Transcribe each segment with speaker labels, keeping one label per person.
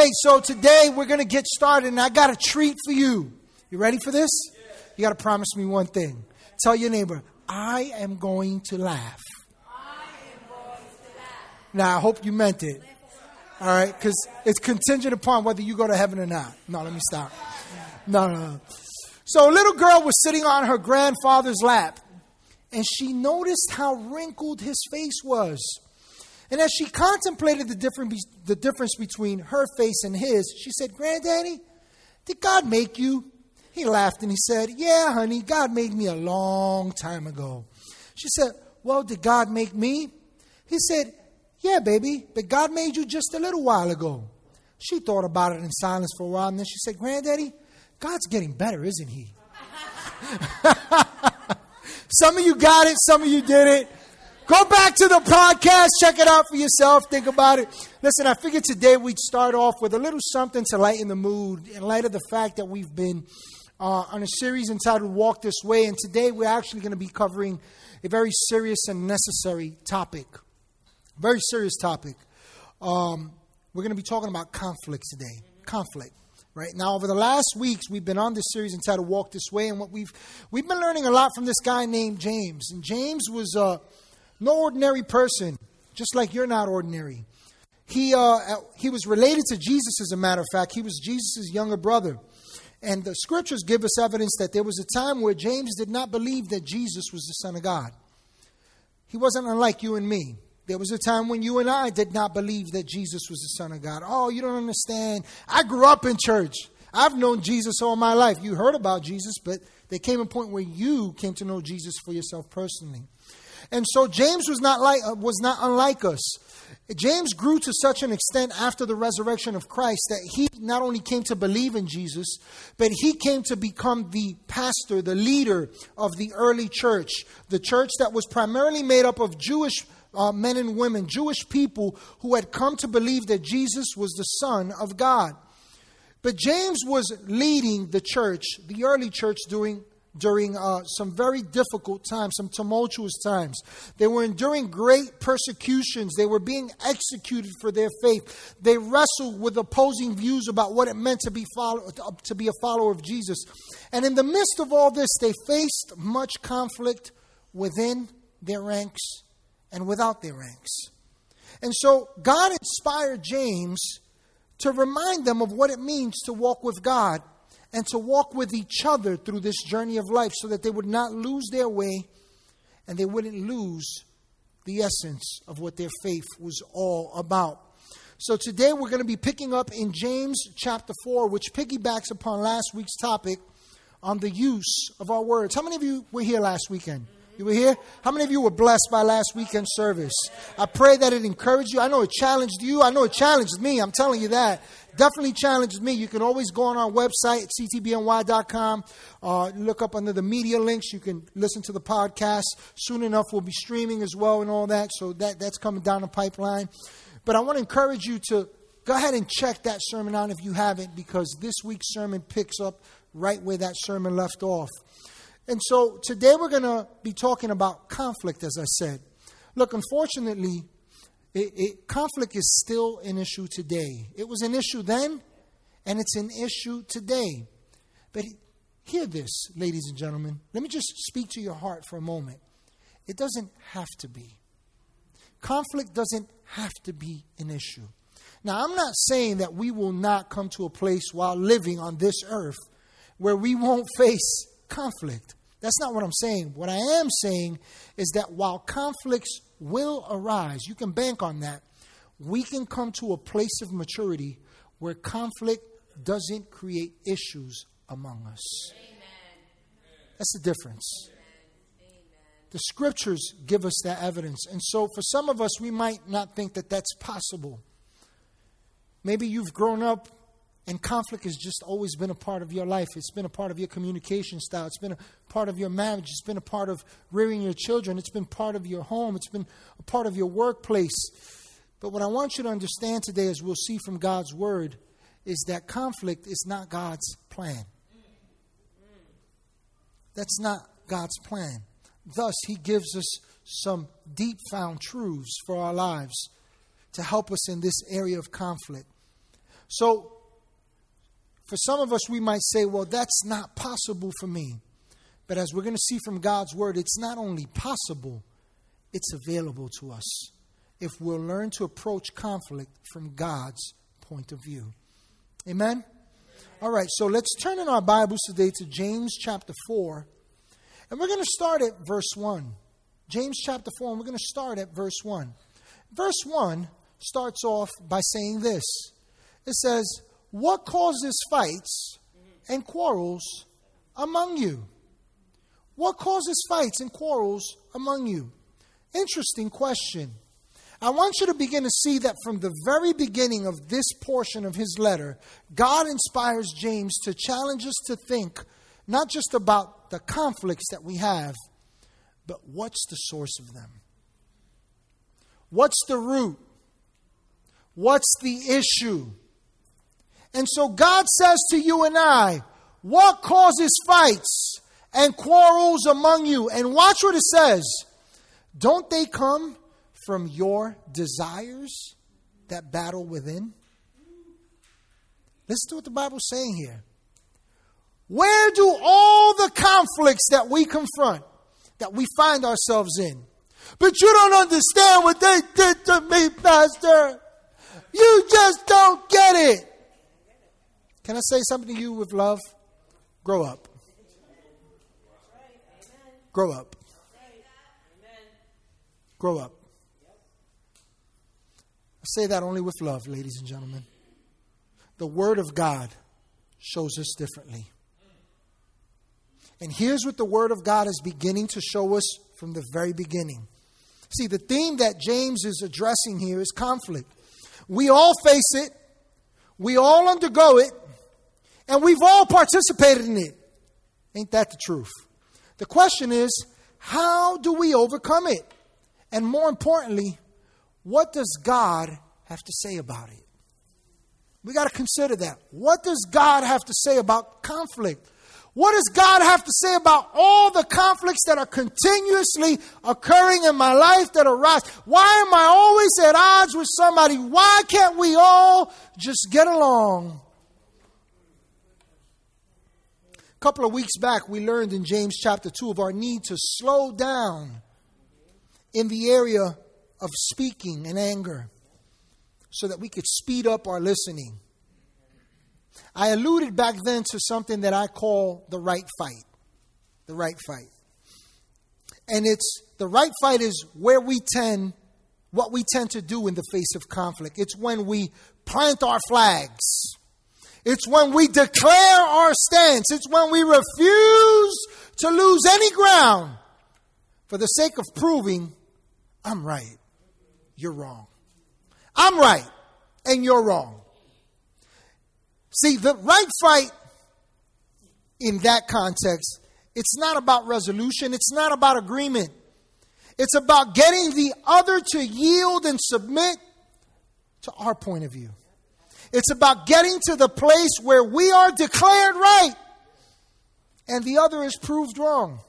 Speaker 1: Hey, so today we're going to get started, and I got a treat for you. You ready for this? You got to promise me one thing. Tell your neighbor, I am going to laugh. Now, I hope you meant it. All right, because it's contingent upon whether you go to heaven or not. No, let me stop. No, no, no. So, a little girl was sitting on her grandfather's lap, and she noticed how wrinkled his face was. And as she contemplated the, the difference between her face and his, she said, Granddaddy, did God make you? He laughed and he said, Yeah, honey, God made me a long time ago. She said, Well, did God make me? He said, Yeah, baby, but God made you just a little while ago. She thought about it in silence for a while and then she said, Granddaddy, God's getting better, isn't he? some of you got it, some of you did it. Go back to the podcast, check it out for yourself, think about it. Listen, I figured today we'd start off with a little something to lighten the mood in light of the fact that we've been uh, on a series entitled Walk This Way, and today we're actually going to be covering a very serious and necessary topic. Very serious topic. Um, we're going to be talking about conflict today. Conflict. Right now, over the last weeks, we've been on this series entitled "Walk This Way," and what we've we've been learning a lot from this guy named James. And James was uh, no ordinary person, just like you're not ordinary. He, uh, he was related to Jesus, as a matter of fact. He was Jesus' younger brother. And the scriptures give us evidence that there was a time where James did not believe that Jesus was the Son of God. He wasn't unlike you and me. There was a time when you and I did not believe that Jesus was the Son of God. Oh, you don't understand. I grew up in church. I've known Jesus all my life. You heard about Jesus, but there came a point where you came to know Jesus for yourself personally. And so James was not like uh, was not unlike us. James grew to such an extent after the resurrection of Christ that he not only came to believe in Jesus, but he came to become the pastor, the leader of the early church, the church that was primarily made up of Jewish uh, men and women, Jewish people who had come to believe that Jesus was the Son of God. But James was leading the church, the early church, during during uh, some very difficult times, some tumultuous times. They were enduring great persecutions. They were being executed for their faith. They wrestled with opposing views about what it meant to be, follow, to be a follower of Jesus. And in the midst of all this, they faced much conflict within their ranks and without their ranks. And so God inspired James to remind them of what it means to walk with God and to walk with each other through this journey of life so that they would not lose their way and they wouldn't lose the essence of what their faith was all about. So today we're going to be picking up in James chapter 4, which piggybacks upon last week's topic on the use of our words. How many of you were here last weekend? You were here? How many of you were blessed by last weekend's service? I pray that it encouraged you. I know it challenged you. I know it challenged me. I'm telling you that. Definitely challenged me. You can always go on our website, ctbny.com. Uh, look up under the media links. You can listen to the podcast. Soon enough, we'll be streaming as well and all that. So that, that's coming down the pipeline. But I want to encourage you to go ahead and check that sermon out if you haven't, because this week's sermon picks up right where that sermon left off. And so today we're going to be talking about conflict, as I said. Look, unfortunately, it, it, conflict is still an issue today. It was an issue then, and it's an issue today. But hear this, ladies and gentlemen. Let me just speak to your heart for a moment. It doesn't have to be. Conflict doesn't have to be an issue. Now, I'm not saying that we will not come to a place while living on this earth where we won't face conflict. That's not what I'm saying. What I am saying is that while conflicts will arise, you can bank on that, we can come to a place of maturity where conflict doesn't create issues among us. Amen. That's the difference. Amen. The scriptures give us that evidence. And so for some of us, we might not think that that's possible. Maybe you've grown up and conflict has just always been a part of your life. It's been a part of your communication style. It's been a part of your marriage. It's been a part of rearing your children. It's been part of your home. It's been a part of your workplace. But what I want you to understand today, as we'll see from God's word, is that conflict is not God's plan. That's not God's plan. Thus, He gives us some deep found truths for our lives to help us in this area of conflict. So, for some of us, we might say, well, that's not possible for me. But as we're going to see from God's word, it's not only possible, it's available to us if we'll learn to approach conflict from God's point of view. Amen? All right, so let's turn in our Bibles today to James chapter 4. And we're going to start at verse 1. James chapter 4, and we're going to start at verse 1. Verse 1 starts off by saying this it says, What causes fights and quarrels among you? What causes fights and quarrels among you? Interesting question. I want you to begin to see that from the very beginning of this portion of his letter, God inspires James to challenge us to think not just about the conflicts that we have, but what's the source of them? What's the root? What's the issue? And so God says to you and I, what causes fights and quarrels among you? And watch what it says. Don't they come from your desires that battle within? Listen to what the Bible's saying here. Where do all the conflicts that we confront, that we find ourselves in? But you don't understand what they did to me, Pastor. You just don't get it. Can I say something to you with love? Grow up. Grow up. Grow up. I say that only with love, ladies and gentlemen. The Word of God shows us differently. And here's what the Word of God is beginning to show us from the very beginning. See, the theme that James is addressing here is conflict. We all face it, we all undergo it, and we've all participated in it. Ain't that the truth? The question is, how do we overcome it? And more importantly, what does God have to say about it? We got to consider that. What does God have to say about conflict? What does God have to say about all the conflicts that are continuously occurring in my life that arise? Why am I always at odds with somebody? Why can't we all just get along? A couple of weeks back, we learned in James chapter 2 of our need to slow down in the area of speaking and anger so that we could speed up our listening. I alluded back then to something that I call the right fight. The right fight. And it's the right fight is where we tend, what we tend to do in the face of conflict. It's when we plant our flags. It's when we declare our stance. It's when we refuse to lose any ground for the sake of proving I'm right you're wrong. I'm right, and you're wrong. See, the right fight in that context, it's not about resolution, it's not about agreement. It's about getting the other to yield and submit to our point of view. It's about getting to the place where we are declared right and the other is proved wrong.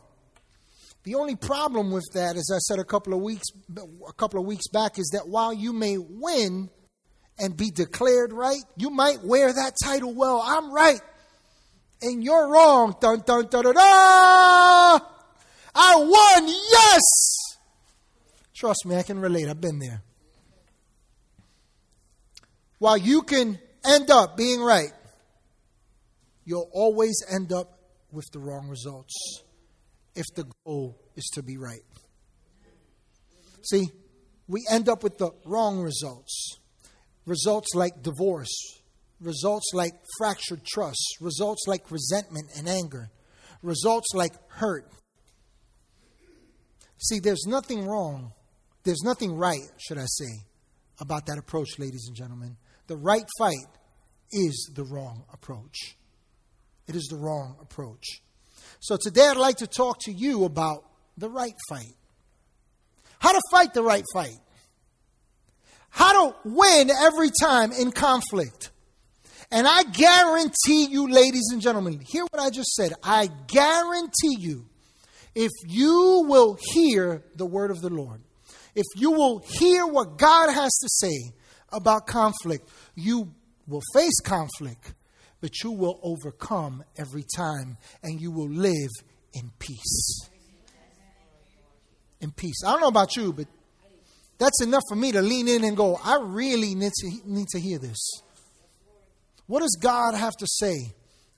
Speaker 1: The only problem with that, as I said a couple of weeks a couple of weeks back, is that while you may win and be declared right, you might wear that title well. I'm right and you're wrong. Dun dun dun dun. da. I won. Yes. Trust me, I can relate. I've been there. While you can end up being right, you'll always end up with the wrong results if the goal is to be right. See, we end up with the wrong results. Results like divorce, results like fractured trust, results like resentment and anger, results like hurt. See, there's nothing wrong, there's nothing right, should I say, about that approach, ladies and gentlemen. The right fight is the wrong approach. It is the wrong approach. So today I'd like to talk to you about the right fight. How to fight the right fight. How to win every time in conflict. And I guarantee you, ladies and gentlemen, hear what I just said. I guarantee you, if you will hear the word of the Lord, if you will hear what God has to say about conflict, you will face conflict, but you will overcome every time and you will live in peace. In peace. I don't know about you, but that's enough for me to lean in and go, I really need to, need to hear this. What does God have to say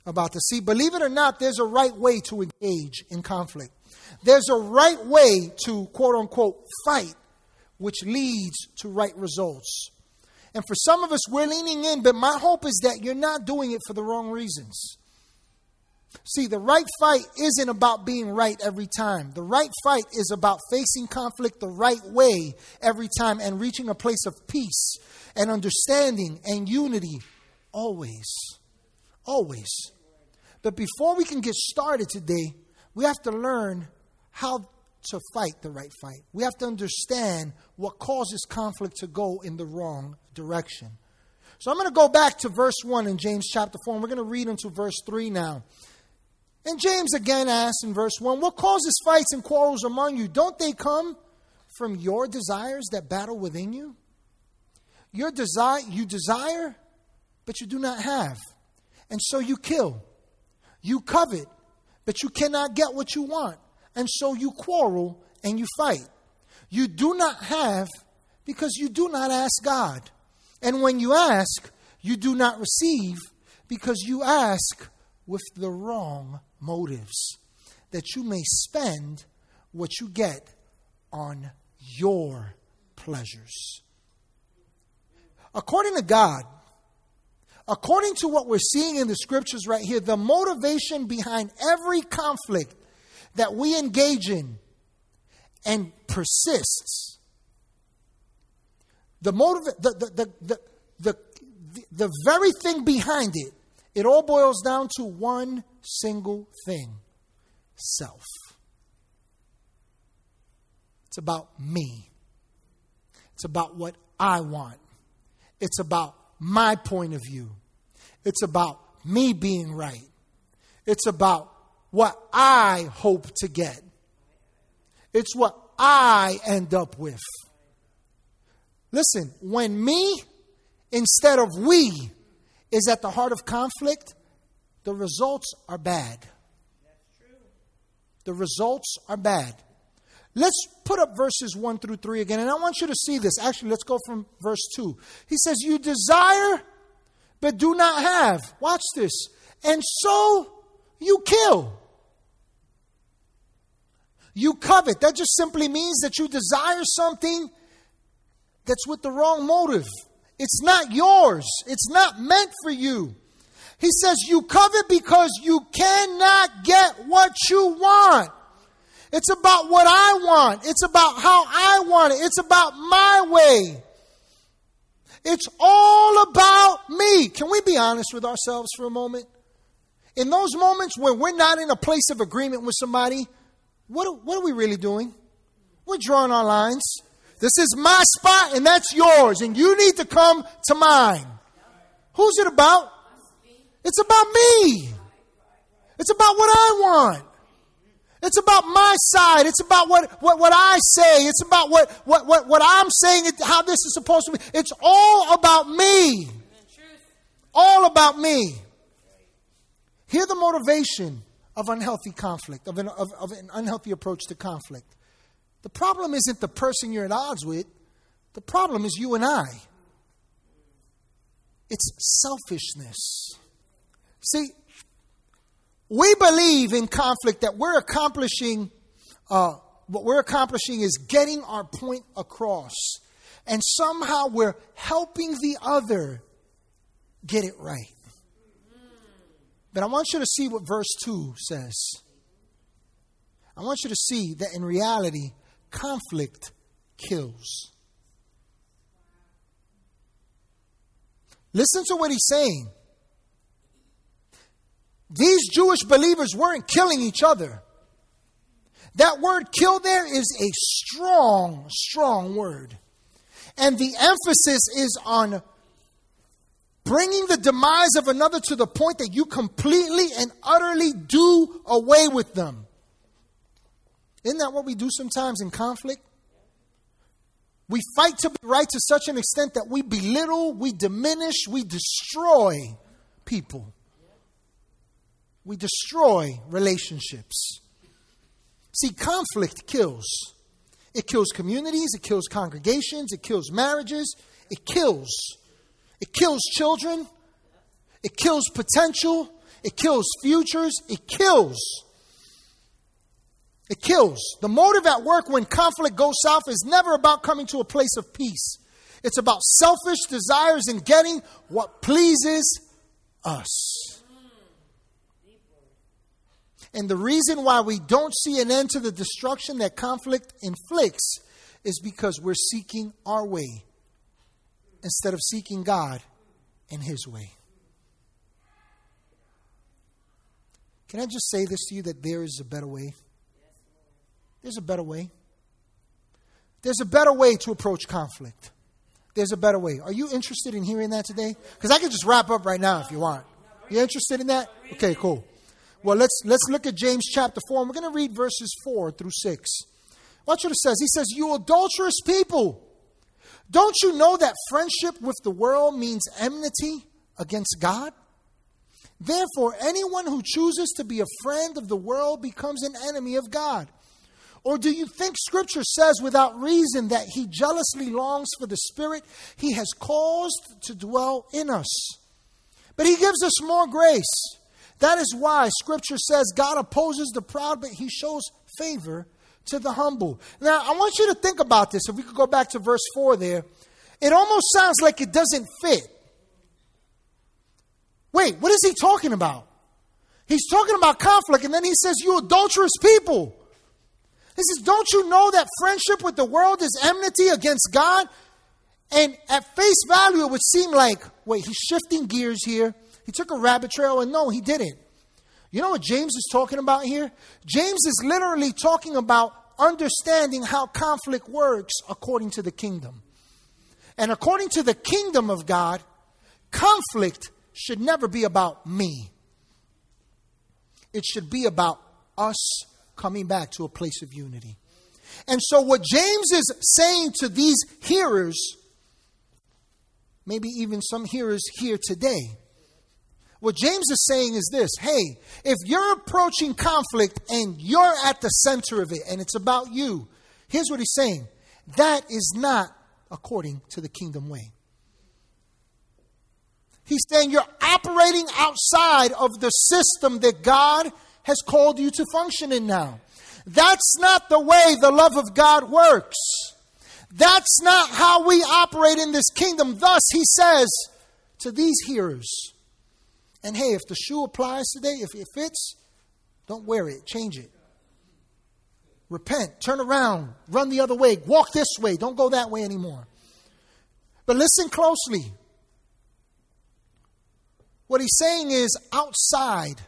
Speaker 1: about this? See, believe it or not, there's a right way to engage in conflict. There's a right way to quote unquote fight, which leads to right results. And for some of us, we're leaning in, but my hope is that you're not doing it for the wrong reasons. See, the right fight isn't about being right every time. The right fight is about facing conflict the right way every time and reaching a place of peace and understanding and unity always. Always. But before we can get started today, we have to learn how to fight the right fight. We have to understand what causes conflict to go in the wrong direction. So I'm going to go back to verse 1 in James chapter 4, and we're going to read into verse 3 now. And James again asks in verse 1 What causes fights and quarrels among you? Don't they come from your desires that battle within you? Your desire, you desire, but you do not have. And so you kill. You covet, but you cannot get what you want and so you quarrel and you fight. You do not have because you do not ask God. And when you ask, you do not receive because you ask with the wrong motives, that you may spend what you get on your pleasures. According to God, according to what we're seeing in the scriptures right here, the motivation behind every conflict that we engage in and persists, the motive, the, the, the, the, the, the very thing behind it, it all boils down to one single thing self. It's about me. It's about what I want. It's about my point of view. It's about me being right. It's about what I hope to get. It's what I end up with. Listen, when me instead of we is at the heart of conflict, the results are bad. The results are bad. Let's put up verses 1 through 3 again, and I want you to see this. Actually, let's go from verse 2. He says, You desire, but do not have. Watch this. And so you kill. You covet. That just simply means that you desire something that's with the wrong motive. It's not yours, it's not meant for you. He says, You covet because you cannot get what you want. It's about what I want, it's about how I want it, it's about my way. It's all about me. Can we be honest with ourselves for a moment? In those moments when we're not in a place of agreement with somebody, what, what are we really doing? We're drawing our lines. This is my spot and that's yours, and you need to come to mine. Who's it about? It's about me. It's about what I want. It's about my side. It's about what, what, what I say. It's about what, what, what, what I'm saying, how this is supposed to be. It's all about me. All about me. Hear the motivation of unhealthy conflict, of an, of, of an unhealthy approach to conflict. The problem isn't the person you're at odds with, the problem is you and I. It's selfishness. See, we believe in conflict that we're accomplishing, uh, what we're accomplishing is getting our point across. And somehow we're helping the other get it right. But I want you to see what verse 2 says. I want you to see that in reality, conflict kills. Listen to what he's saying. These Jewish believers weren't killing each other. That word kill there is a strong, strong word. And the emphasis is on bringing the demise of another to the point that you completely and utterly do away with them. Isn't that what we do sometimes in conflict? We fight to be right to such an extent that we belittle, we diminish, we destroy people. We destroy relationships. See, conflict kills. It kills communities, it kills congregations, it kills marriages, it kills. It kills children, it kills potential, it kills futures, it kills. It kills. The motive at work when conflict goes south is never about coming to a place of peace. It's about selfish desires and getting what pleases us. And the reason why we don't see an end to the destruction that conflict inflicts is because we're seeking our way instead of seeking God in His way. Can I just say this to you that there is a better way? There's a better way. There's a better way to approach conflict. There's a better way. Are you interested in hearing that today? Because I can just wrap up right now if you want. You interested in that? Okay, cool. Well, let's let's look at James chapter four, and we're going to read verses four through six. Watch what it says. He says, "You adulterous people, don't you know that friendship with the world means enmity against God? Therefore, anyone who chooses to be a friend of the world becomes an enemy of God." Or do you think Scripture says without reason that He jealously longs for the Spirit He has caused to dwell in us? But He gives us more grace. That is why Scripture says God opposes the proud, but He shows favor to the humble. Now, I want you to think about this. If we could go back to verse 4 there, it almost sounds like it doesn't fit. Wait, what is he talking about? He's talking about conflict, and then he says, You adulterous people. He says, Don't you know that friendship with the world is enmity against God? And at face value, it would seem like, wait, he's shifting gears here. He took a rabbit trail, and no, he didn't. You know what James is talking about here? James is literally talking about understanding how conflict works according to the kingdom. And according to the kingdom of God, conflict should never be about me. It should be about us coming back to a place of unity. And so, what James is saying to these hearers, maybe even some hearers here today, what James is saying is this hey, if you're approaching conflict and you're at the center of it and it's about you, here's what he's saying that is not according to the kingdom way. He's saying you're operating outside of the system that God has called you to function in now. That's not the way the love of God works. That's not how we operate in this kingdom. Thus, he says to these hearers, and hey, if the shoe applies today, if it fits, don't wear it, change it. Repent, turn around, run the other way, walk this way, don't go that way anymore. But listen closely. What he's saying is outside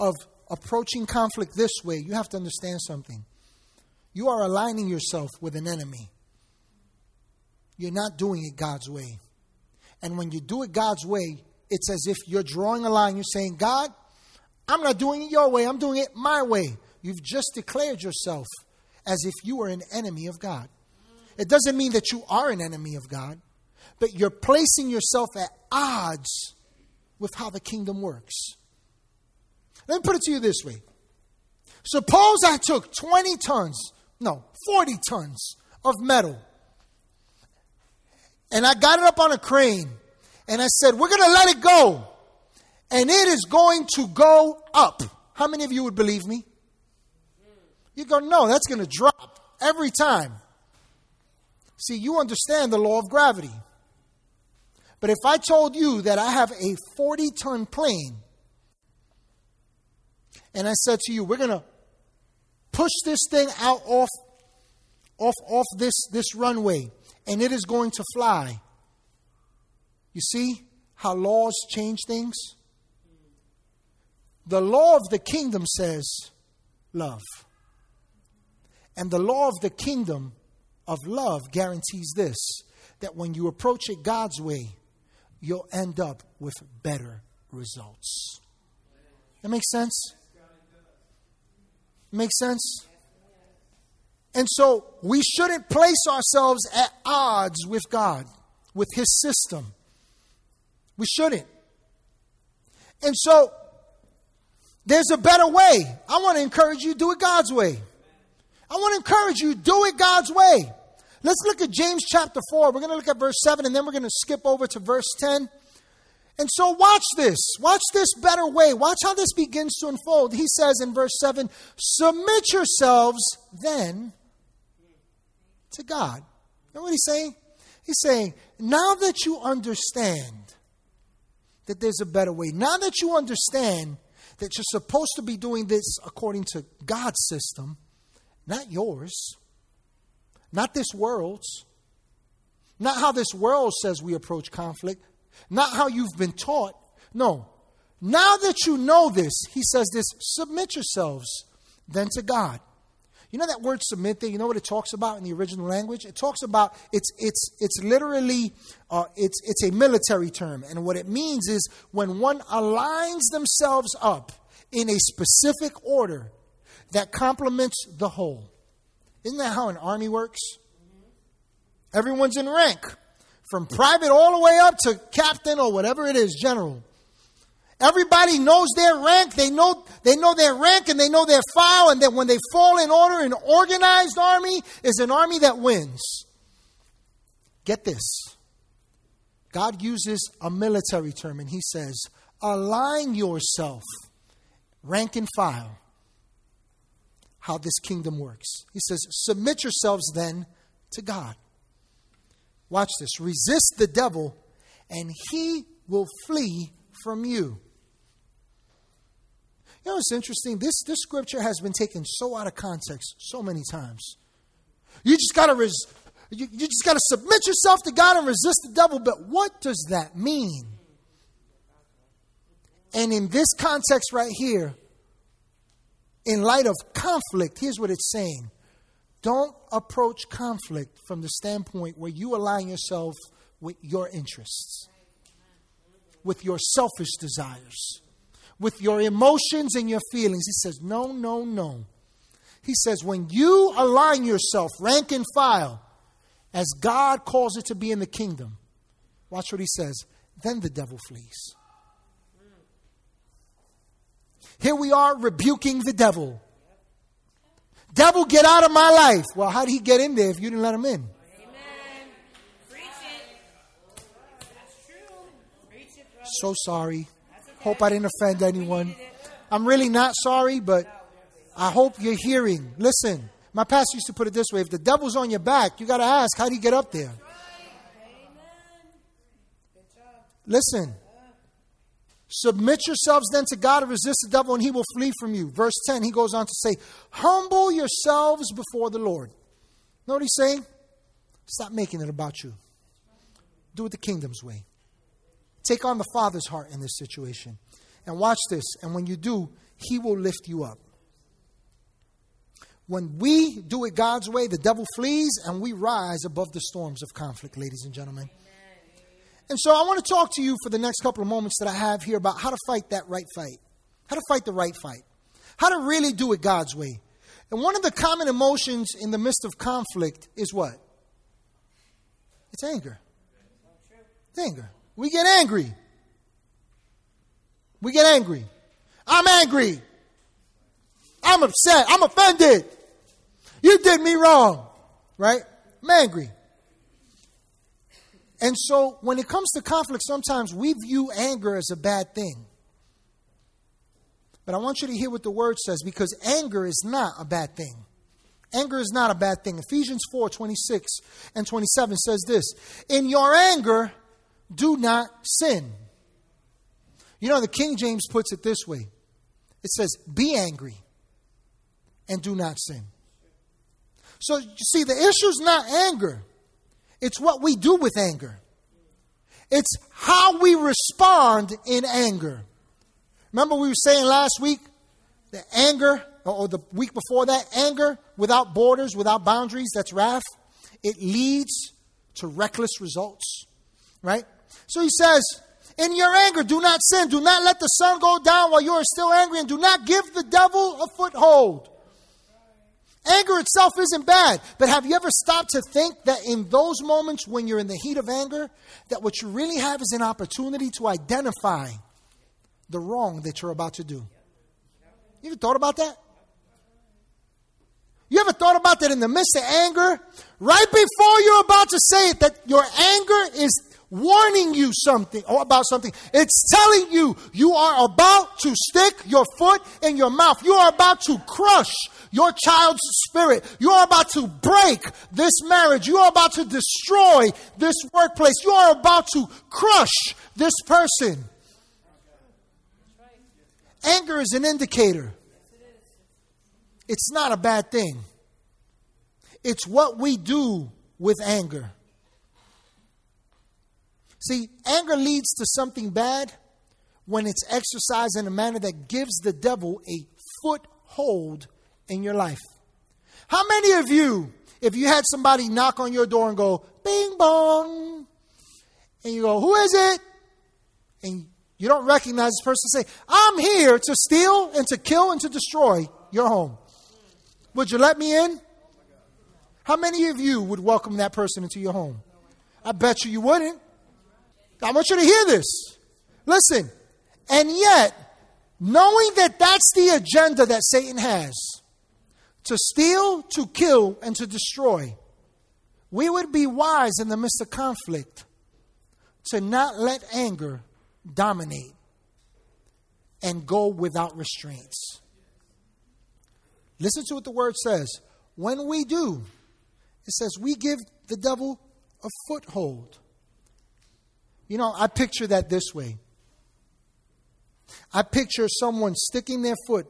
Speaker 1: of approaching conflict this way, you have to understand something. You are aligning yourself with an enemy. You're not doing it God's way. And when you do it God's way, it's as if you're drawing a line. You're saying, God, I'm not doing it your way, I'm doing it my way. You've just declared yourself as if you were an enemy of God. It doesn't mean that you are an enemy of God, but you're placing yourself at odds with how the kingdom works. Let me put it to you this way. Suppose I took 20 tons, no, 40 tons of metal, and I got it up on a crane, and I said, We're going to let it go, and it is going to go up. How many of you would believe me? You go, No, that's going to drop every time. See, you understand the law of gravity. But if I told you that I have a 40 ton plane and I said to you, we're going to push this thing out off, off, off this, this runway, and it is going to fly. You see how laws change things? The law of the kingdom says love. And the law of the kingdom of love guarantees this that when you approach it God's way, you'll end up with better results. That makes sense? Makes sense? And so we shouldn't place ourselves at odds with God, with His system. We shouldn't. And so there's a better way. I want to encourage you do it God's way. I want to encourage you do it God's way. Let's look at James chapter 4. We're going to look at verse 7 and then we're going to skip over to verse 10. And so, watch this. Watch this better way. Watch how this begins to unfold. He says in verse 7 Submit yourselves then to God. You know what he's saying? He's saying, Now that you understand that there's a better way, now that you understand that you're supposed to be doing this according to God's system, not yours, not this world's, not how this world says we approach conflict, not how you've been taught. No. Now that you know this, he says this submit yourselves then to God. You know that word submit there? You know what it talks about in the original language? It talks about it's it's it's literally uh, it's it's a military term, and what it means is when one aligns themselves up in a specific order that complements the whole. Isn't that how an army works? Everyone's in rank from private all the way up to captain or whatever it is, general. Everybody knows their rank. They know, they know their rank and they know their file. And that when they fall in order, an organized army is an army that wins. Get this. God uses a military term and he says, align yourself, rank and file, how this kingdom works. He says, submit yourselves then to God. Watch this. Resist the devil, and he will flee from you. You know what's interesting? This, this scripture has been taken so out of context so many times. You just gotta res- you, you just gotta submit yourself to God and resist the devil. But what does that mean? And in this context right here, in light of conflict, here's what it's saying don't approach conflict from the standpoint where you align yourself with your interests, with your selfish desires, with your emotions and your feelings. He says, No, no, no. He says, when you align yourself rank and file as God calls it to be in the kingdom, watch what he says, then the devil flees. Here we are rebuking the devil. Devil, get out of my life. Well, how did he get in there if you didn't let him in? So sorry. Hope I didn't offend anyone. I'm really not sorry, but I hope you're hearing. Listen, my pastor used to put it this way if the devil's on your back, you got to ask, how do you get up there? Listen. Submit yourselves then to God and resist the devil, and he will flee from you. Verse 10, he goes on to say, Humble yourselves before the Lord. Know what he's saying? Stop making it about you. Do it the kingdom's way. Take on the Father's heart in this situation. And watch this. And when you do, he will lift you up. When we do it God's way, the devil flees and we rise above the storms of conflict, ladies and gentlemen. And so I want to talk to you for the next couple of moments that I have here about how to fight that right fight, how to fight the right fight, how to really do it God's way. And one of the common emotions in the midst of conflict is what? It's anger. It's anger. We get angry. We get angry. I'm angry. I'm upset. I'm offended. You did me wrong. Right? I'm angry. And so when it comes to conflict, sometimes we view anger as a bad thing. But I want you to hear what the word says because anger is not a bad thing. Anger is not a bad thing. Ephesians 4 26 and 27 says this In your anger, do not sin. You know, the King James puts it this way it says, Be angry and do not sin. So you see, the issue is not anger. It's what we do with anger. It's how we respond in anger. Remember, we were saying last week that anger, or the week before that, anger without borders, without boundaries, that's wrath. It leads to reckless results, right? So he says, In your anger, do not sin. Do not let the sun go down while you are still angry, and do not give the devil a foothold. Anger itself isn't bad, but have you ever stopped to think that in those moments when you're in the heat of anger, that what you really have is an opportunity to identify the wrong that you're about to do? You ever thought about that? You ever thought about that in the midst of anger? Right before you're about to say it, that your anger is warning you something or about something. It's telling you you are about to stick your foot in your mouth. You are about to crush your child's spirit. You are about to break this marriage. You are about to destroy this workplace. You are about to crush this person. Anger is an indicator. It's not a bad thing. It's what we do with anger. See, anger leads to something bad when it's exercised in a manner that gives the devil a foothold in your life. How many of you, if you had somebody knock on your door and go, bing bong, and you go, who is it? And you don't recognize this person, say, I'm here to steal and to kill and to destroy your home. Would you let me in? How many of you would welcome that person into your home? I bet you you wouldn't. I want you to hear this. Listen, and yet, knowing that that's the agenda that Satan has to steal, to kill, and to destroy, we would be wise in the midst of conflict to not let anger dominate and go without restraints. Listen to what the word says. When we do, it says we give the devil a foothold. You know, I picture that this way. I picture someone sticking their foot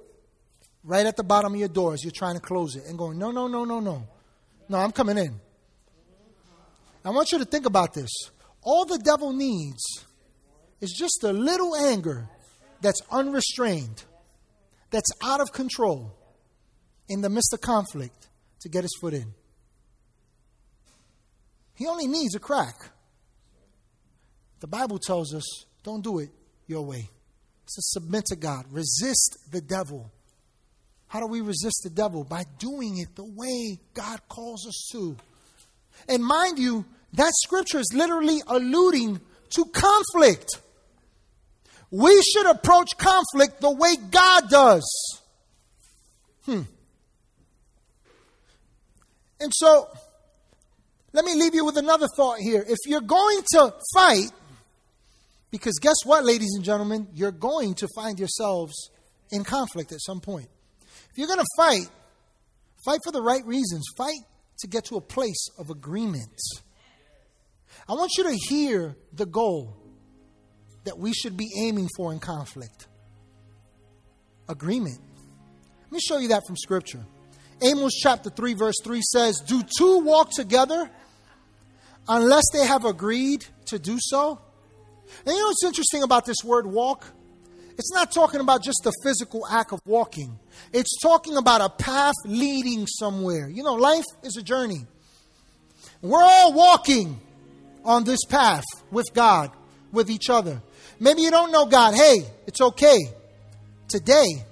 Speaker 1: right at the bottom of your door as you're trying to close it and going, no, no, no, no, no. No, I'm coming in. I want you to think about this. All the devil needs is just a little anger that's unrestrained, that's out of control in the midst of conflict to get his foot in. He only needs a crack. The Bible tells us don't do it your way. To submit to God, resist the devil. How do we resist the devil? By doing it the way God calls us to. And mind you, that scripture is literally alluding to conflict. We should approach conflict the way God does. Hmm. And so, let me leave you with another thought here. If you're going to fight, because guess what, ladies and gentlemen? You're going to find yourselves in conflict at some point. If you're going to fight, fight for the right reasons. Fight to get to a place of agreement. I want you to hear the goal that we should be aiming for in conflict agreement. Let me show you that from Scripture. Amos chapter 3, verse 3 says, Do two walk together unless they have agreed to do so? And you know what's interesting about this word walk? It's not talking about just the physical act of walking, it's talking about a path leading somewhere. You know, life is a journey. We're all walking on this path with God, with each other. Maybe you don't know God. Hey, it's okay. Today,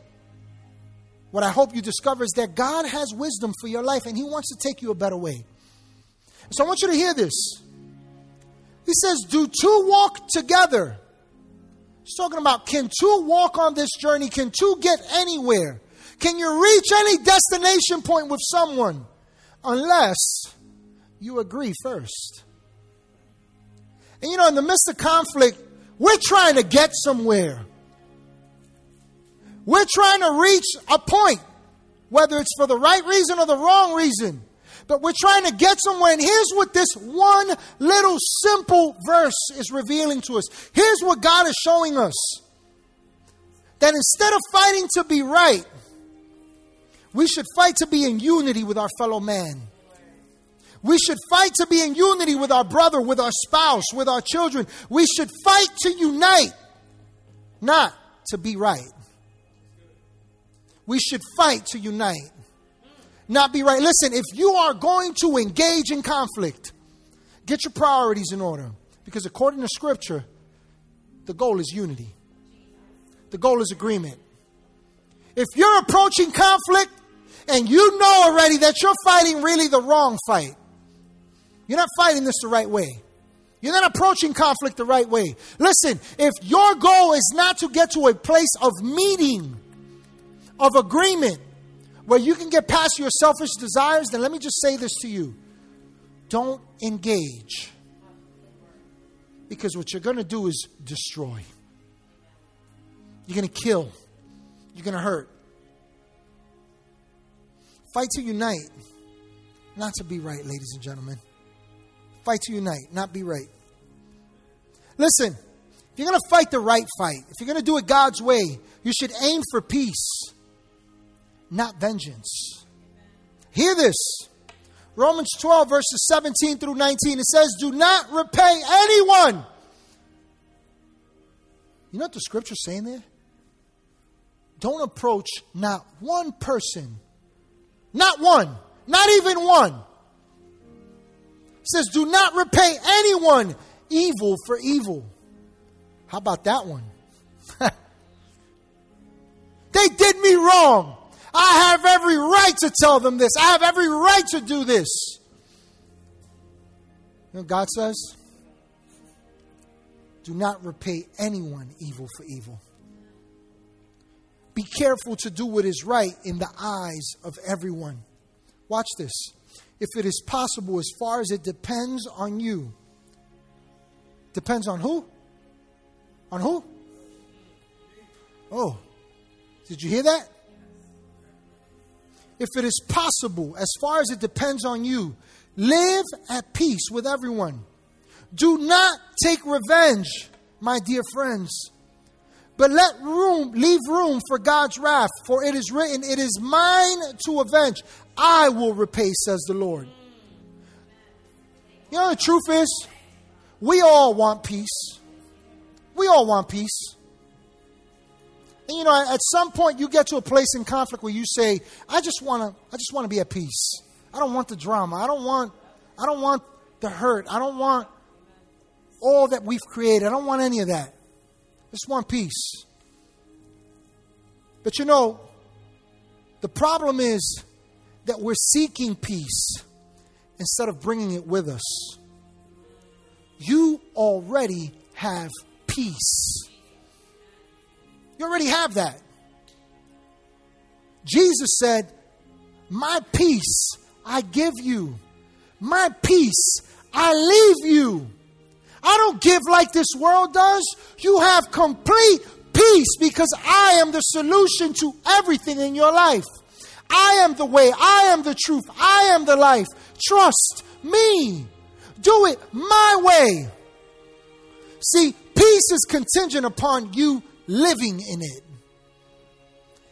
Speaker 1: what I hope you discover is that God has wisdom for your life and He wants to take you a better way. So I want you to hear this. He says, Do two walk together? He's talking about can two walk on this journey? Can two get anywhere? Can you reach any destination point with someone? Unless you agree first. And you know, in the midst of conflict, we're trying to get somewhere. We're trying to reach a point, whether it's for the right reason or the wrong reason. But we're trying to get somewhere. And here's what this one little simple verse is revealing to us. Here's what God is showing us that instead of fighting to be right, we should fight to be in unity with our fellow man. We should fight to be in unity with our brother, with our spouse, with our children. We should fight to unite, not to be right. We should fight to unite, not be right. Listen, if you are going to engage in conflict, get your priorities in order. Because according to Scripture, the goal is unity, the goal is agreement. If you're approaching conflict and you know already that you're fighting really the wrong fight. You're not fighting this the right way. You're not approaching conflict the right way. Listen, if your goal is not to get to a place of meeting, of agreement, where you can get past your selfish desires, then let me just say this to you don't engage. Because what you're going to do is destroy. You're going to kill. You're going to hurt. Fight to unite, not to be right, ladies and gentlemen. Fight to unite, not be right. Listen, if you're going to fight the right fight, if you're going to do it God's way, you should aim for peace, not vengeance. Hear this. Romans 12, verses 17 through 19, it says, Do not repay anyone. You know what the scripture's saying there? Don't approach not one person not one. Not even one. It says, Do not repay anyone evil for evil. How about that one? they did me wrong. I have every right to tell them this. I have every right to do this. You know God says? Do not repay anyone evil for evil. Be careful to do what is right in the eyes of everyone. Watch this. If it is possible, as far as it depends on you, depends on who? On who? Oh, did you hear that? If it is possible, as far as it depends on you, live at peace with everyone. Do not take revenge, my dear friends but let room, leave room for God's wrath, for it is written, It is mine to avenge. I will repay, says the Lord. You know, the truth is, we all want peace. We all want peace. You know, at some point you get to a place in conflict where you say, I just want to I just want to be at peace. I don't want the drama. I don't want I don't want the hurt. I don't want all that we've created. I don't want any of that just want peace. But you know, the problem is that we're seeking peace instead of bringing it with us. You already have peace. You already have that. Jesus said, My peace I give you, my peace I leave you. I don't give like this world does. You have complete peace because I am the solution to everything in your life. I am the way, I am the truth, I am the life. Trust me. Do it my way. See, peace is contingent upon you living in it.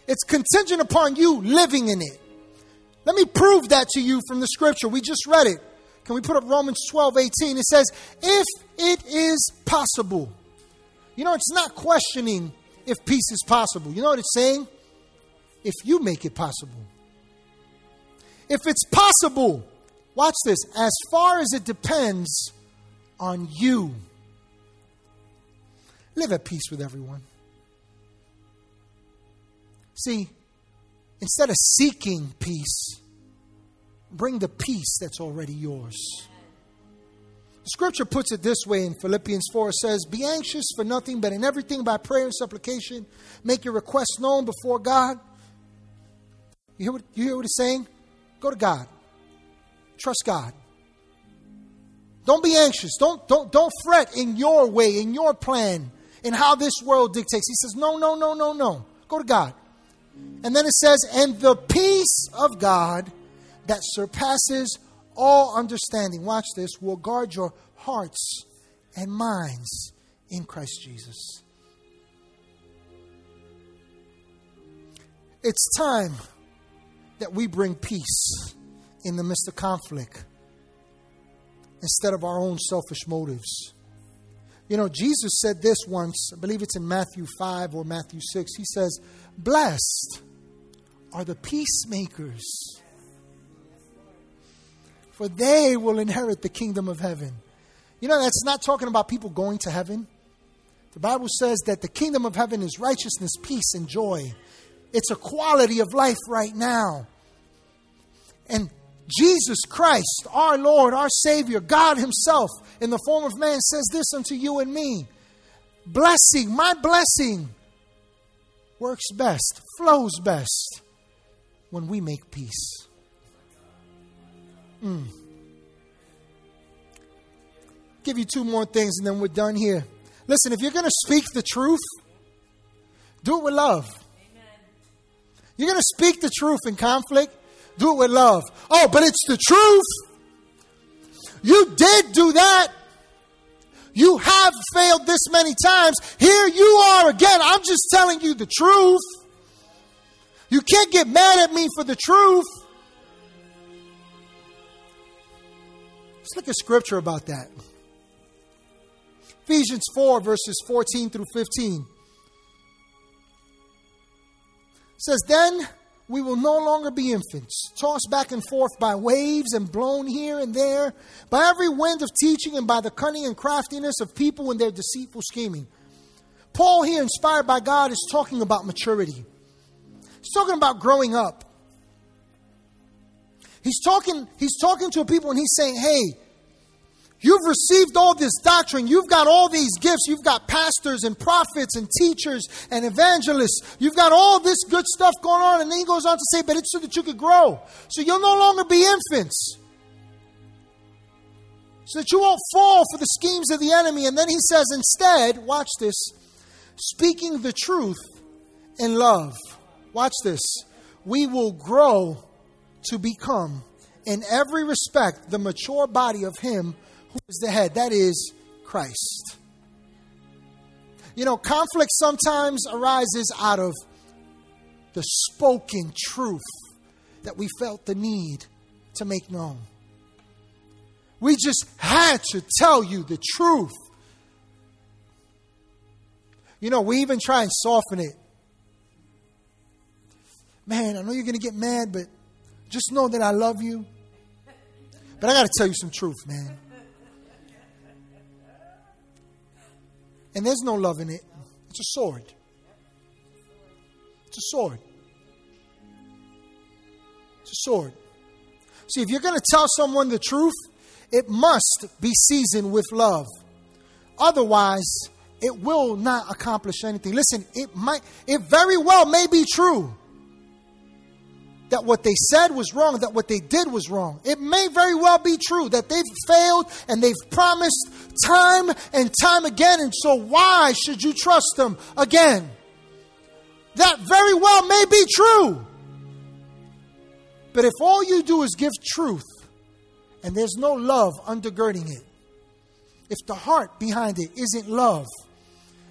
Speaker 1: It's contingent upon you living in it. Let me prove that to you from the scripture. We just read it. Can we put up Romans 12, 18? It says, If it is possible. You know, it's not questioning if peace is possible. You know what it's saying? If you make it possible. If it's possible, watch this, as far as it depends on you. Live at peace with everyone. See, instead of seeking peace, bring the peace that's already yours. Scripture puts it this way in Philippians 4 it says, Be anxious for nothing, but in everything by prayer and supplication, make your requests known before God. You hear what, you hear what it's saying? Go to God. Trust God. Don't be anxious. Don't, don't, don't fret in your way, in your plan, in how this world dictates. He says, No, no, no, no, no. Go to God. And then it says, And the peace of God that surpasses all understanding, watch this, will guard your hearts and minds in Christ Jesus. It's time that we bring peace in the midst of conflict instead of our own selfish motives. You know, Jesus said this once, I believe it's in Matthew 5 or Matthew 6. He says, Blessed are the peacemakers for they will inherit the kingdom of heaven. You know, that's not talking about people going to heaven. The Bible says that the kingdom of heaven is righteousness, peace, and joy. It's a quality of life right now. And Jesus Christ, our Lord, our Savior, God Himself, in the form of man, says this unto you and me Blessing, my blessing, works best, flows best when we make peace. Mm. Give you two more things and then we're done here. Listen, if you're going to speak the truth, do it with love. Amen. You're going to speak the truth in conflict, do it with love. Oh, but it's the truth. You did do that. You have failed this many times. Here you are again. I'm just telling you the truth. You can't get mad at me for the truth. Let's look at scripture about that. Ephesians 4, verses 14 through 15. says, Then we will no longer be infants, tossed back and forth by waves and blown here and there by every wind of teaching and by the cunning and craftiness of people in their deceitful scheming. Paul, here, inspired by God, is talking about maturity. He's talking about growing up. He's talking, he's talking to people and he's saying, hey, You've received all this doctrine. You've got all these gifts. You've got pastors and prophets and teachers and evangelists. You've got all this good stuff going on. And then he goes on to say, but it's so that you could grow. So you'll no longer be infants. So that you won't fall for the schemes of the enemy. And then he says, instead, watch this, speaking the truth in love. Watch this. We will grow to become, in every respect, the mature body of Him who is the head? That is Christ. You know, conflict sometimes arises out of the spoken truth that we felt the need to make known. We just had to tell you the truth. You know, we even try and soften it. Man, I know you're going to get mad, but just know that I love you. But I got to tell you some truth, man. And there's no love in it. It's a sword. It's a sword. It's a sword. See, if you're going to tell someone the truth, it must be seasoned with love. Otherwise, it will not accomplish anything. Listen, it might it very well may be true that what they said was wrong, that what they did was wrong. It may very well be true that they've failed and they've promised time and time again, and so why should you trust them again? That very well may be true. But if all you do is give truth and there's no love undergirding it, if the heart behind it isn't love,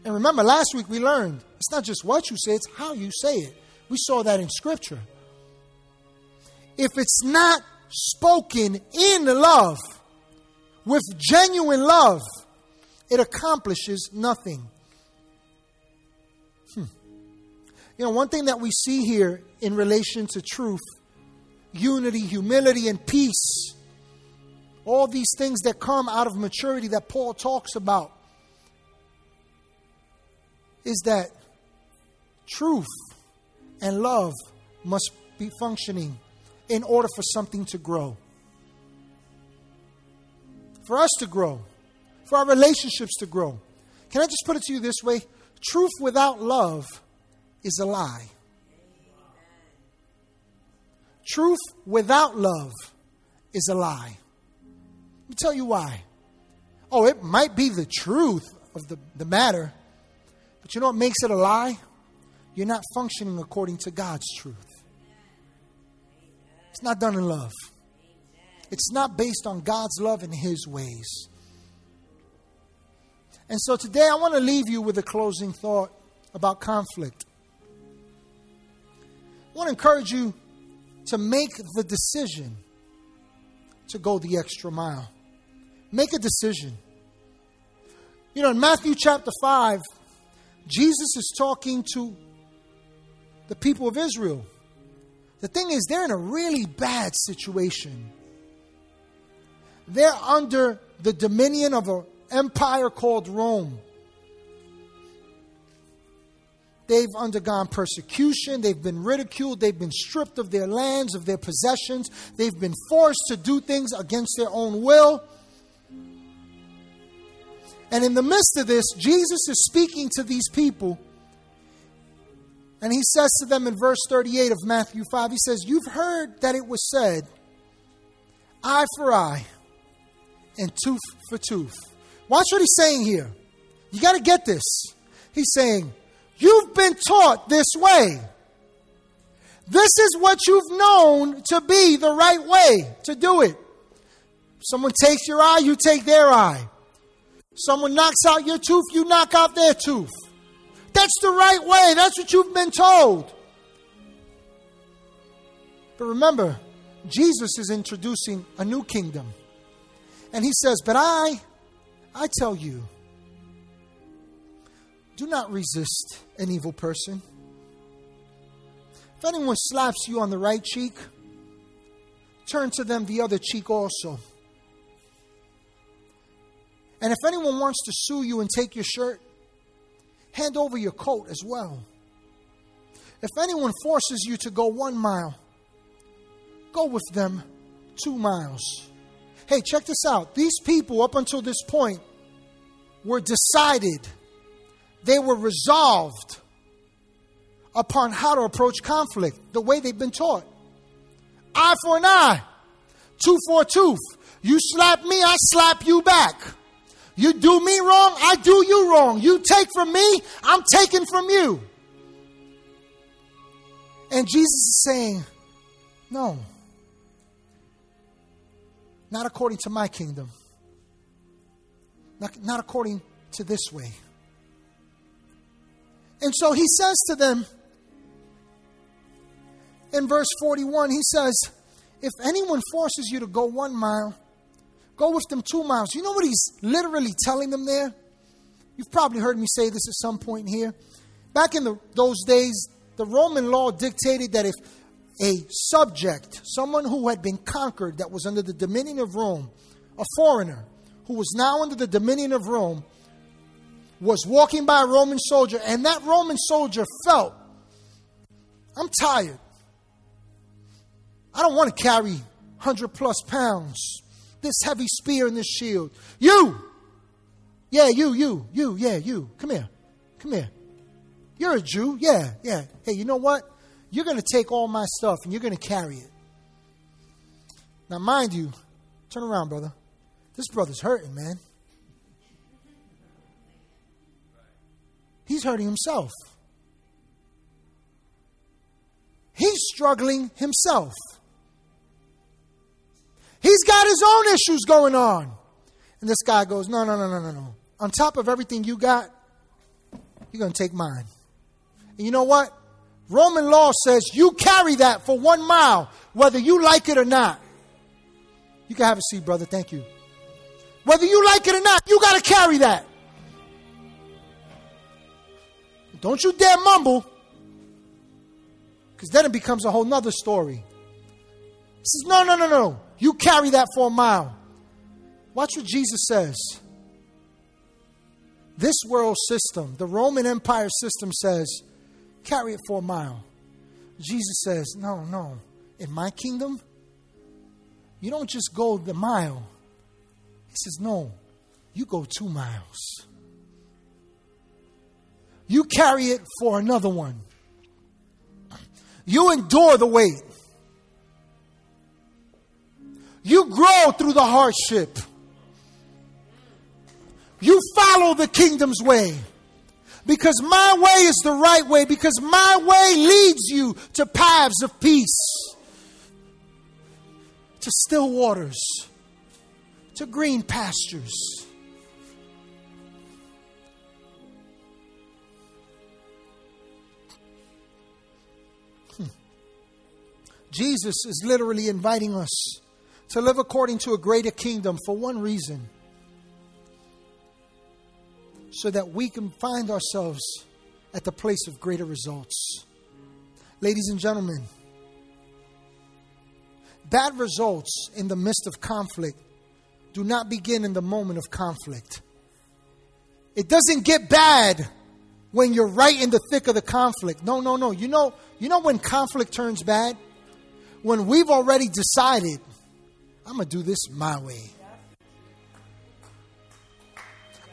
Speaker 1: and remember last week we learned it's not just what you say, it's how you say it. We saw that in Scripture if it's not spoken in love, with genuine love, it accomplishes nothing. Hmm. You know, one thing that we see here in relation to truth, unity, humility, and peace, all these things that come out of maturity that Paul talks about, is that truth and love must be functioning in order for something to grow. For us to grow, for our relationships to grow. Can I just put it to you this way? Truth without love is a lie. Truth without love is a lie. Let me tell you why. Oh, it might be the truth of the, the matter, but you know what makes it a lie? You're not functioning according to God's truth. It's not done in love. It's not based on God's love and His ways. And so today I want to leave you with a closing thought about conflict. I want to encourage you to make the decision to go the extra mile. Make a decision. You know, in Matthew chapter 5, Jesus is talking to the people of Israel. The thing is, they're in a really bad situation. They're under the dominion of an empire called Rome. They've undergone persecution. They've been ridiculed. They've been stripped of their lands, of their possessions. They've been forced to do things against their own will. And in the midst of this, Jesus is speaking to these people. And he says to them in verse 38 of Matthew 5, he says, You've heard that it was said, eye for eye and tooth for tooth. Watch what he's saying here. You got to get this. He's saying, You've been taught this way. This is what you've known to be the right way to do it. Someone takes your eye, you take their eye. Someone knocks out your tooth, you knock out their tooth. That's the right way. That's what you've been told. But remember, Jesus is introducing a new kingdom. And he says, But I, I tell you, do not resist an evil person. If anyone slaps you on the right cheek, turn to them the other cheek also. And if anyone wants to sue you and take your shirt, hand over your coat as well. If anyone forces you to go one mile, go with them two miles. Hey, check this out. These people, up until this point, were decided, they were resolved upon how to approach conflict the way they've been taught. Eye for an eye, tooth for a tooth. You slap me, I slap you back. You do me wrong, I do you wrong. You take from me, I'm taking from you. And Jesus is saying, No, not according to my kingdom, not, not according to this way. And so he says to them in verse 41, he says, If anyone forces you to go one mile, Go with them two miles. You know what he's literally telling them there? You've probably heard me say this at some point here. Back in the, those days, the Roman law dictated that if a subject, someone who had been conquered, that was under the dominion of Rome, a foreigner who was now under the dominion of Rome, was walking by a Roman soldier, and that Roman soldier felt, I'm tired. I don't want to carry 100 plus pounds this heavy spear and this shield. You! Yeah, you, you, you, yeah, you. Come here. Come here. You're a Jew. Yeah, yeah. Hey, you know what? You're going to take all my stuff and you're going to carry it. Now, mind you, turn around, brother. This brother's hurting, man. He's hurting himself. He's struggling himself. He's got his own issues going on. And this guy goes, No, no, no, no, no, no. On top of everything you got, you're going to take mine. And you know what? Roman law says you carry that for one mile, whether you like it or not. You can have a seat, brother. Thank you. Whether you like it or not, you got to carry that. Don't you dare mumble, because then it becomes a whole nother story. He says, No, no, no, no. You carry that for a mile. Watch what Jesus says. This world system, the Roman Empire system says, carry it for a mile. Jesus says, no, no. In my kingdom, you don't just go the mile. He says, no, you go two miles. You carry it for another one. You endure the weight. You grow through the hardship. You follow the kingdom's way. Because my way is the right way, because my way leads you to paths of peace, to still waters, to green pastures. Hmm. Jesus is literally inviting us to live according to a greater kingdom for one reason so that we can find ourselves at the place of greater results. Ladies and gentlemen, bad results in the midst of conflict do not begin in the moment of conflict. It doesn't get bad when you're right in the thick of the conflict. No, no, no. You know, you know when conflict turns bad? When we've already decided, I'm going to do this my way.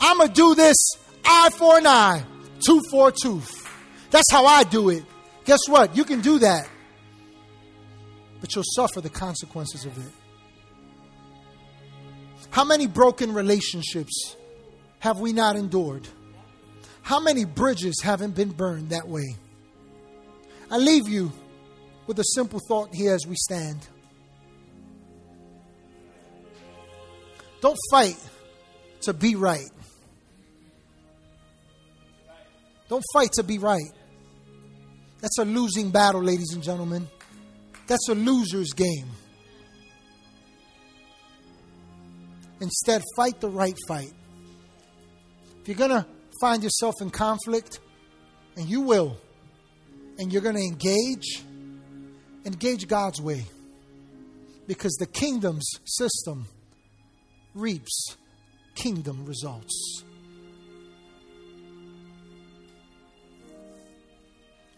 Speaker 1: I'm going to do this eye for an eye, tooth for a tooth. That's how I do it. Guess what? You can do that, but you'll suffer the consequences of it. How many broken relationships have we not endured? How many bridges haven't been burned that way? I leave you with a simple thought here as we stand. Don't fight to be right. Don't fight to be right. That's a losing battle, ladies and gentlemen. That's a loser's game. Instead, fight the right fight. If you're going to find yourself in conflict, and you will, and you're going to engage, engage God's way. Because the kingdom's system reaps kingdom results.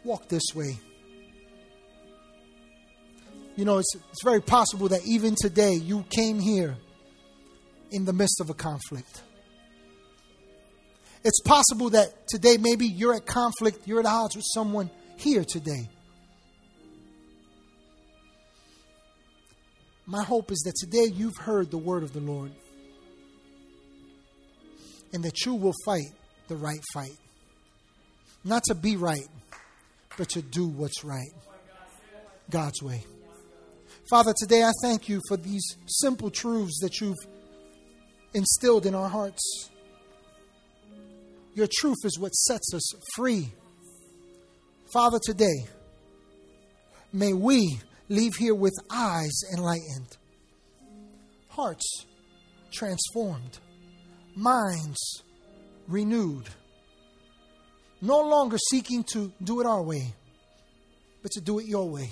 Speaker 1: Walk this way. You know, it's, it's very possible that even today you came here in the midst of a conflict. It's possible that today maybe you're at conflict, you're at odds with someone here today. My hope is that today you've heard the word of the Lord and that you will fight the right fight. Not to be right, but to do what's right. God's way. Father, today I thank you for these simple truths that you've instilled in our hearts. Your truth is what sets us free. Father, today, may we leave here with eyes enlightened, hearts transformed, minds renewed, no longer seeking to do it our way, but to do it your way.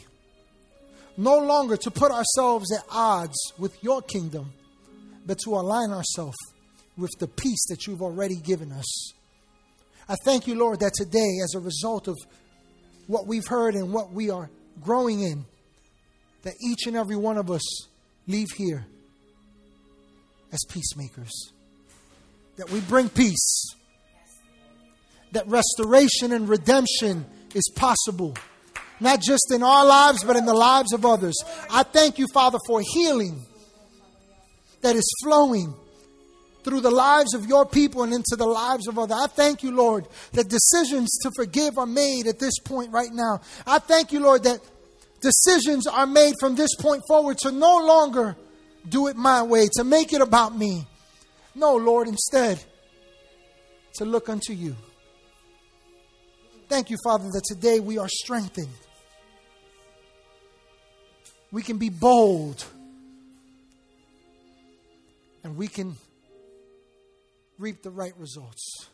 Speaker 1: No longer to put ourselves at odds with your kingdom, but to align ourselves with the peace that you've already given us. I thank you, Lord, that today, as a result of what we've heard and what we are growing in, that each and every one of us leave here as peacemakers. That we bring peace. That restoration and redemption is possible, not just in our lives, but in the lives of others. I thank you, Father, for healing that is flowing through the lives of your people and into the lives of others. I thank you, Lord, that decisions to forgive are made at this point right now. I thank you, Lord, that decisions are made from this point forward to no longer do it my way, to make it about me. No, Lord, instead, to look unto you. Thank you, Father, that today we are strengthened. We can be bold and we can reap the right results.